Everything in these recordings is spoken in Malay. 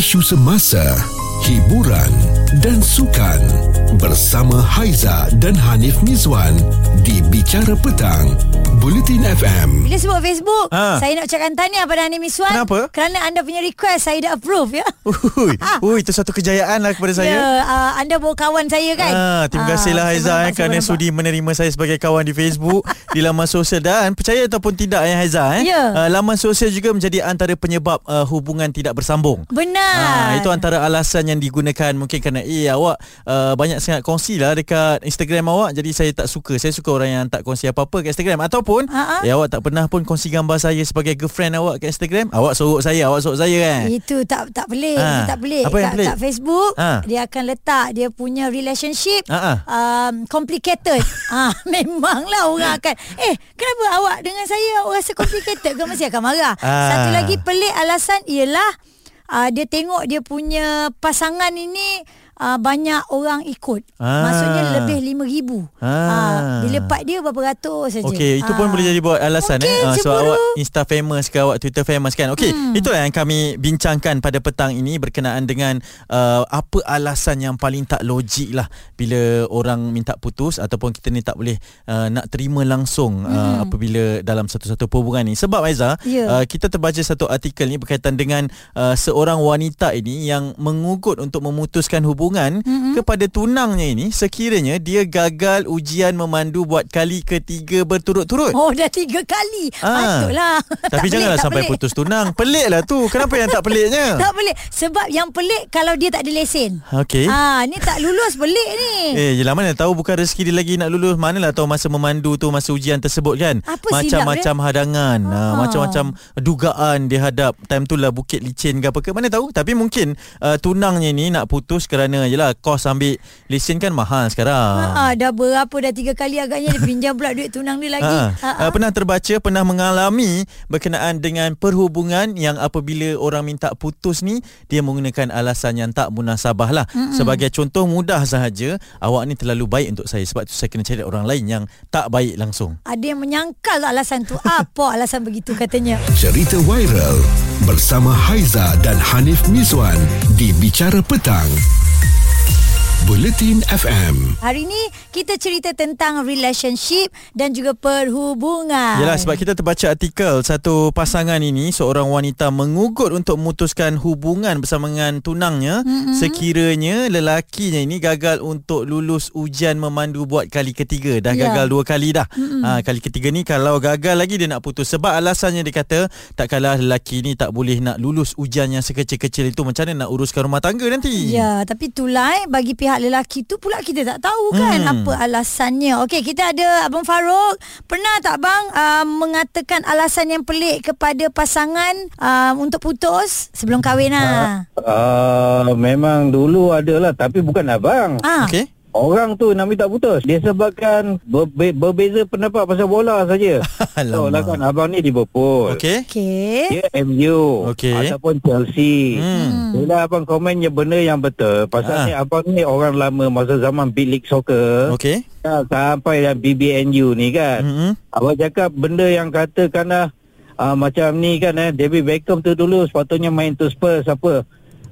isu semasa, hiburan dan sukan bersama Haiza dan Hanif Mizwan di Bicara Petang, Bulletin FM. Bila sebut Facebook, Ha. saya nak ucapkan tahniah pada Ani Miswan. Kenapa? Kerana anda punya request saya dah approve ya. Ui, ui, itu satu kejayaan lah kepada saya. Ya, uh, anda bawa kawan saya kan? Ah, terima kasihlah Ah, Haiza eh, kerana nampak. sudi menerima saya sebagai kawan di Facebook, di laman sosial dan percaya ataupun tidak ya Haiza eh. Ya. ah, laman sosial juga menjadi antara penyebab uh, hubungan tidak bersambung. Benar. Ah, itu antara alasan yang digunakan mungkin kerana eh awak uh, banyak sangat kongsi lah dekat Instagram awak jadi saya tak suka. Saya suka orang yang tak kongsi apa-apa kat Instagram ataupun Ha-ha. eh awak tak pernah pun kongsi gambar saya sebagai girlfriend awak kat Instagram. Awak sorok saya, awak sorok saya kan. Itu tak tak pelik, Ah, tak pelik. apa yang kat, pelik? kat Facebook Ah. dia akan letak dia punya relationship Ah, ah. um, complicated. ah memanglah orang akan eh kenapa awak dengan saya awak rasa complicated ke mesti akan marah. Ah. Satu lagi pelik alasan ialah uh, dia tengok dia punya pasangan ini uh, banyak orang ikut. Ah. Maksudnya lebih 5000. Ah. Ah. dia lepak dia berapa ratus saja. Okey, itu pun Ah. boleh jadi buat alasan Mungkin eh. Sebab cemburu. awak Insta famous ke awak Twitter famous kan. Okey, hmm. itulah yang kami bincangkan pada petang ini berkenaan dengan uh, apa alasan yang paling tak logik lah bila orang minta putus ataupun kita ni tak boleh uh, nak terima langsung uh, Hmm. apabila dalam satu-satu hubungan ni. Sebab Aiza, Ya. uh, kita terbaca satu artikel ni berkaitan dengan uh, seorang wanita ini yang mengugut untuk memutuskan hubungan Mm-mm. kepada tunangnya ini sekiranya dia gagal ujian memandu buat kali ketiga berturut-turut. Oh dah tiga kali Ah. Patutlah Tapi Tak janganlah pelik, sampai pelik. putus tunang. Pelik lah tu. Kenapa yang tak peliknya? Tak pelik Sebab yang pelik Kalau dia tak ada lesen Okey. Ah, Ni tak lulus pelik ni Eh, jelah mana tahu bukan rezeki dia lagi nak lulus. Manalah tahu masa memandu tu, masa ujian tersebut kan. Apa Macam-macam hadangan. Ha. Ah. macam-macam dugaan dia hadap. Time tu lah bukit licin ke apa ke. Mana tahu. Tapi mungkin uh, tunangnya ni nak putus kerana yelah kos ambil lesen kan mahal sekarang. Ah, dah berapa dah tiga kali agaknya dia pinjam pula duit tunang dia lagi. Ha, Ha, ha. uh, pernah terbaca pernah mengalami berkenaan dengan perhubungan yang apabila orang minta putus ni dia menggunakan alasan yang tak munasabah lah. Mm-hmm. Sebagai contoh mudah sahaja awak ni terlalu baik untuk saya sebab tu saya kena cari orang lain yang tak baik langsung. Ada yang menyangkal alasan tu. Apa alasan begitu katanya? Cerita viral bersama Haiza dan Hanif Mizwan di Bicara Petang, Bulletin FM. Hari ni kita cerita tentang relationship dan juga perhubungan. Yalah sebab kita terbaca artikel satu pasangan ini seorang wanita mengugut untuk memutuskan hubungan bersama dengan tunangnya mm-hmm. sekiranya lelakinya ini gagal untuk lulus ujian memandu buat kali ketiga dah Ya. gagal dua kali dah. Mm-hmm. Ha kali ketiga ni kalau gagal lagi dia nak putus sebab alasannya dia kata tak kalah lelaki ni tak boleh nak lulus ujian yang sekecil-kecil itu macam mana nak uruskan rumah tangga nanti. Ya, tapi itulah eh, bagi pihak lelaki tu pula kita tak tahu kan Hmm. apa alasannya. Okey, kita ada Abang Farouk. Pernah tak bang uh, mengatakan alasan yang pelik kepada pasangan uh, untuk putus sebelum kahwin lah? Uh, memang dulu ada lah Tapi bukan abang Ah. Okey. Orang tu nak minta putus Dia sebabkan berbe- berbeza pendapat pasal bola saja So lah kan abang ni Liverpool Okey. Okey. Dia MU Okey. Ataupun Chelsea Hmm. Bila abang komennya benda yang betul Pasal Ah. ni abang ni orang lama Masa zaman Big League Soccer Okey. Ya, Sampai yang BBNU ni kan Hmm. Abang cakap benda yang katakanlah uh, Macam ni kan eh David Beckham tu dulu sepatutnya main tu Spurs apa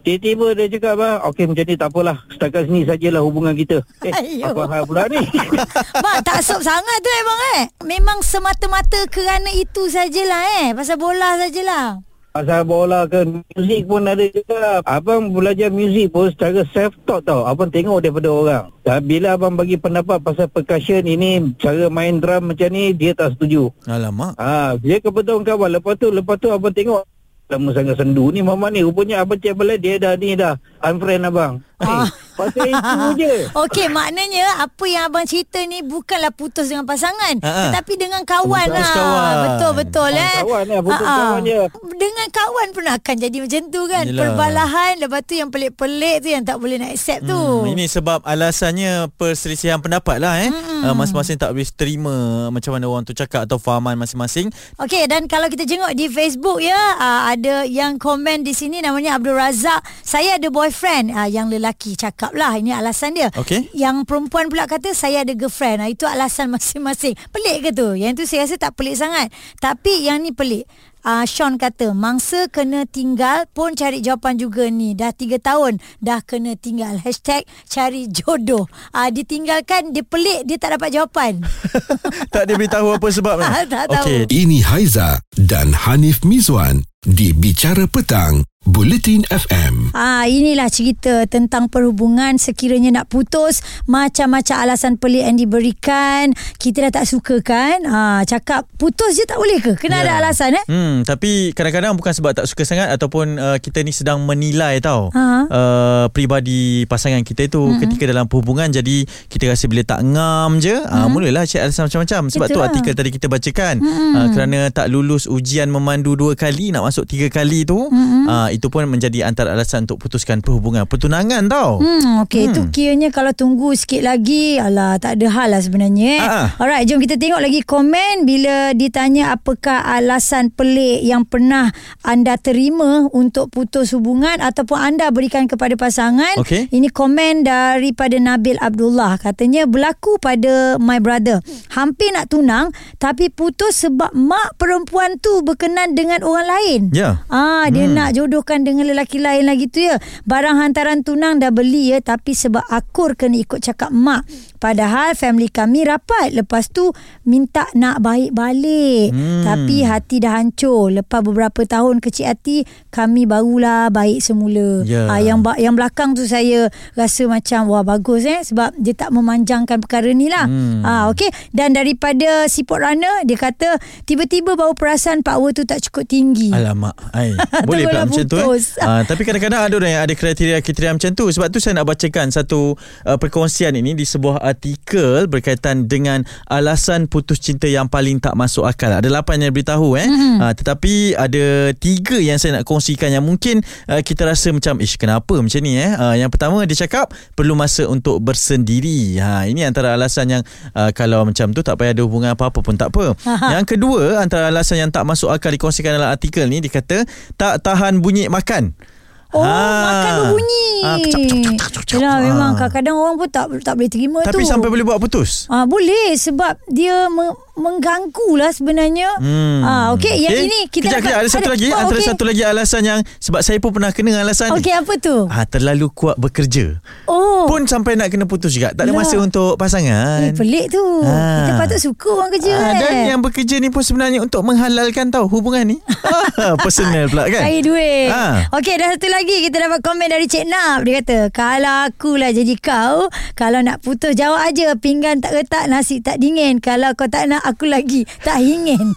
Tiba-tiba dia cakap bah, Okey macam ni tak apalah Setakat sini sajalah hubungan kita Eh Ayuh. apa hal pula ni Bang, tak sop sangat tu eh bang eh. Memang semata-mata kerana itu sajalah eh. Pasal bola sajalah. Pasal bola ke Muzik pun ada juga Abang belajar muzik pun Secara self-taught tau Abang tengok daripada orang Dan bila abang bagi pendapat Pasal percussion ini Cara main drum macam ni Dia tak setuju Alamak. Ha, dia kebetulan kawan. Lepas tu, lepas tu abang tengok. Lama sangat sendu ni mama ni. Rupanya abang cek balik dia dah ni dah. Unfriend abang. Ah. Eh, pasal itu je. Okey, maknanya apa yang abang cerita ni bukanlah putus dengan pasangan, Ha-ha. tetapi dengan kawan Putus lah. kawan. Betul betul Ah, eh. kawan lah, putus Ha-ha. kawan je. Dengan kawan pun akan jadi macam tu kan. Yelah. Perbalahan lepas tu yang pelik-pelik tu yang tak boleh nak accept tu. Hmm, ini sebab alasannya perselisihan pendapat lah eh. Hmm. Uh, masing-masing tak boleh terima macam mana orang tu cakap atau fahaman masing-masing. Okey dan kalau kita jenguk di Facebook ya uh, ada yang komen di sini namanya Abdul Razak saya ada boyfriend uh, yang lelaki cakap lah ini alasan dia Okey. yang perempuan pula kata saya ada girlfriend itu alasan masing-masing pelik ke tu yang tu saya rasa tak pelik sangat tapi yang ni pelik uh, Sean kata mangsa kena tinggal pun cari jawapan juga ni. Dah 3 tahun dah kena tinggal. Hashtag cari jodoh. Uh, ditinggalkan dia pelik dia tak dapat jawapan. tak dia beritahu apa sebab tak tahu. Okey, Ini Haiza dan Hanif Mizwan di Bicara Petang, Bulletin FM. Ah inilah cerita tentang perhubungan sekiranya nak putus macam-macam alasan pelik yang diberikan kita dah tak suka kan ah cakap putus je tak boleh ke kena Ya. ada alasan eh Hmm, tapi kadang-kadang bukan sebab tak suka sangat ataupun uh, kita ni sedang menilai tau. Ha. Uh, peribadi pasangan kita itu mm-hmm. ketika dalam perhubungan jadi kita rasa bila tak ngam je, mm-hmm. uh, mulalah cari alasan macam-macam. Sebab Betul tu lah. artikel tadi kita bacakan mm-hmm. uh, kerana tak lulus ujian memandu dua kali nak masuk tiga kali tu, mm-hmm. uh, itu pun menjadi antara alasan untuk putuskan perhubungan pertunangan tau. Hmm, okey. Hmm. Itu kiranya kalau tunggu sikit lagi, alah, tak ada hal lah sebenarnya. Eh. Ah, ah. Alright, jom kita tengok lagi komen bila ditanya apakah alasan pelik yang pernah anda terima untuk putus hubungan ataupun anda berikan kepada pasangan. Okey. Ini komen daripada Nabil Abdullah. Katanya berlaku pada my brother. Hampir nak tunang tapi putus sebab mak perempuan tu berkenan dengan orang lain. Ya. Ah, dia hmm. nak jodohkan dengan lelaki lain lagi tu ya. Barang hantaran tunang dah beli ya tapi sebab akur kena ikut cakap mak. Padahal family kami rapat. Lepas tu minta nak baik balik. Hmm. Tapi hati dah hancur. Lepas beberapa tahun kecil hati kami barulah baik semula. Ya. Ah, yang yang belakang tu saya rasa macam wah bagus eh sebab dia tak memanjangkan perkara ni lah. Hmm. Ah okey dan daripada Sipot Runner dia kata tiba-tiba bau perasan power tu tak cukup tinggi. Alamak ai. Boleh pula boleh macam tu eh. Uh, tapi kadang-kadang ada orang yang ada kriteria-kriteria macam tu. Sebab tu saya nak bacakan satu uh, perkongsian ini di sebuah artikel berkaitan dengan alasan putus cinta yang paling tak masuk akal. Ada lapan yang beritahu eh. Mm-hmm. Uh, tetapi ada tiga yang saya nak kongsikan yang mungkin uh, kita rasa macam ish kenapa macam ni eh. Uh, yang pertama dia cakap perlu masa untuk bersendiri. Ha ini antara alasan yang uh, kalau macam tu tak payah ada hubungan apa-apa pun tak apa. yang kedua antara alasan yang tak masuk akal dikongsikan dalam artikel ni dia kata tak tahan bunyi makan. Oh, makan berbunyi. Ah, kecap, kecap, kecap, kecap. Yalah, memang Ah. kadang-kadang orang pun tak tak boleh terima tu. Tapi sampai boleh buat putus. Ah boleh sebab dia me- mengganggu lah sebenarnya. Hmm. Ah okey yang Okey. ini kita kejap, kejap, ada satu lagi, oh, antara okey. satu lagi alasan yang sebab saya pun pernah kena alasan ni. Okey apa tu? Ah terlalu kuat bekerja. Oh. Pun sampai nak kena putus juga. Tak ada Lah. masa untuk pasangan. Eh, pelik tu. Ah. Kita patut suka orang kerja Ah, eh. dan yang bekerja ni pun sebenarnya untuk menghalalkan tau hubungan ni. Ah, Personal pula kan. Cari duit. Ah. Okey, dah satu lagi kita dapat komen dari Cik Nap. Dia kata, kalau akulah jadi kau, kalau nak putus jawab aja pinggan tak retak, nasi tak dingin. Kalau kau tak nak aku lagi, tak ingin.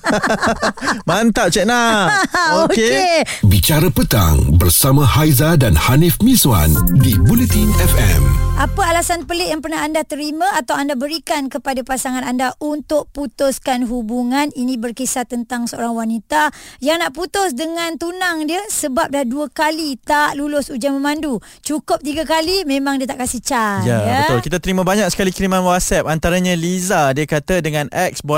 Mantap Cik Nak. Okey. Okey. Bicara Petang bersama Haiza dan Hanif Mizwan di Bulletin FM. Apa alasan pelik yang pernah anda terima atau anda berikan kepada pasangan anda untuk putuskan hubungan? Ini berkisah tentang seorang wanita yang nak putus dengan tunang dia sebab dah dua kali tak lulus ujian memandu. Cukup tiga kali memang dia tak kasih chance. Ya, ya, betul. Kita terima banyak sekali kiriman WhatsApp. Antaranya Liza, dia kata dengan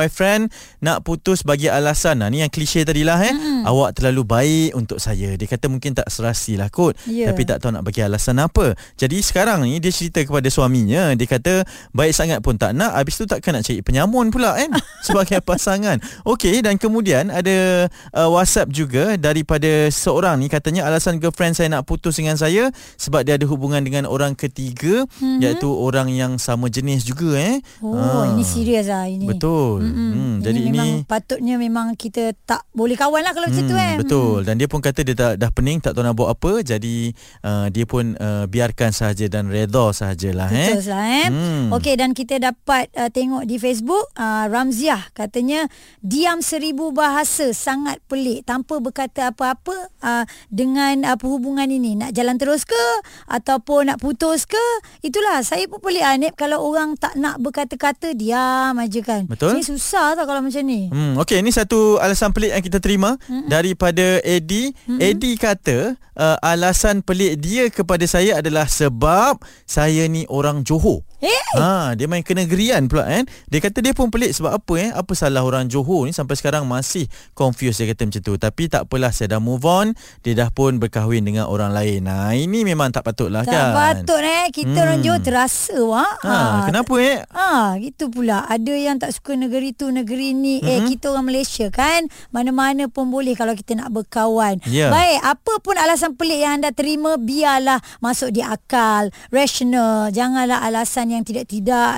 ex-boyfriend nak putus bagi alasan. Nah, ni yang klise tadilah eh. Hmm. Awak terlalu baik untuk saya. Dia kata mungkin tak serasi lah kot. Ya. Tapi tak tahu nak bagi alasan apa. Jadi sekarang ni dia cerita kepada suaminya. Dia kata baik sangat pun tak nak. Habis tu takkan nak cari penyamun pula kan. Sebagai pasangan. Okey dan kemudian ada uh, WhatsApp juga daripada seorang ni katanya alasan girlfriend saya nak putus dengan saya sebab dia ada hubungan dengan orang ketiga mm-hmm. iaitu orang yang sama jenis juga eh. Oh, Ah. ini serius lah ini. Betul. Mm-mm. Hmm, ini jadi memang ini patutnya memang kita tak boleh kawan lah kalau macam tu eh. Betul dan dia pun kata dia dah, dah pening tak tahu nak buat apa jadi uh, dia pun uh, biarkan sahaja dan redha sahajalah eh. Betul lah eh. Hmm. Okey dan kita dapat uh, tengok di Facebook uh, Ramziah katanya diam seribu bahasa sangat pelik tanpa berkata apa-apa uh, dengan uh, perhubungan ini nak jalan terus ke ataupun nak putus ke itulah saya pun pelik Anip kalau orang tak nak berkata-kata diam aja kan. Betul. Ini susah tau kalau macam ni. Hmm, okey, ini satu alasan pelik yang kita terima mm-hmm. daripada Eddie. Mm-hmm. Eddie kata uh, alasan pelik dia kepada saya adalah sebab saya ni orang Johor. Eh, Ha, dia main kenegerian pula kan. Dia kata dia pun pelik sebab apa eh? Apa salah orang Johor ni sampai sekarang masih confused dia kata macam tu. Tapi tak apalah saya dah move on. Dia dah pun berkahwin dengan orang lain. Nah, ini memang tak patutlah tak kan. patut eh kita Hmm. orang Johor terasa wak. Ha, kenapa eh? Ah, gitu pula. Ada yang tak suka negeri tu negeri ni mm-hmm. eh kita orang Malaysia kan mana-mana pun boleh kalau kita nak berkawan Ya. baik apa pun alasan pelik yang anda terima biarlah masuk di akal rational janganlah alasan yang tidak-tidak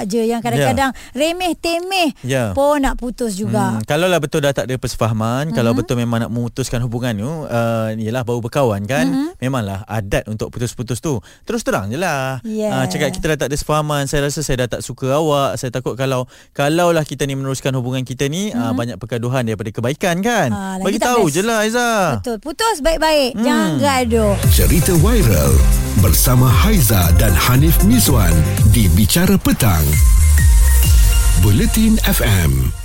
je yang kadang-kadang remeh temeh Ya. pun nak putus juga Hmm, kalau lah betul dah tak ada persefahaman, mm-hmm. kalau betul memang nak memutuskan hubungan tu, uh, yalah baru berkawan kan, mm-hmm. memanglah adat untuk putus-putus tu. Terus terang je lah. Yeah. Ah, cakap kita dah tak ada sefahaman, saya rasa saya dah tak suka awak, saya takut kalau kalau lah kita ni meneruskan hubungan kita ni, mm-hmm. uh, banyak pergaduhan daripada kebaikan kan. Lagi Bagi tahu best. je lah Aiza. betul putus baik-baik Hmm. jangan gaduh Cerita viral bersama Haiza dan Hanif Miswan di Bicara Petang. Buletin FM.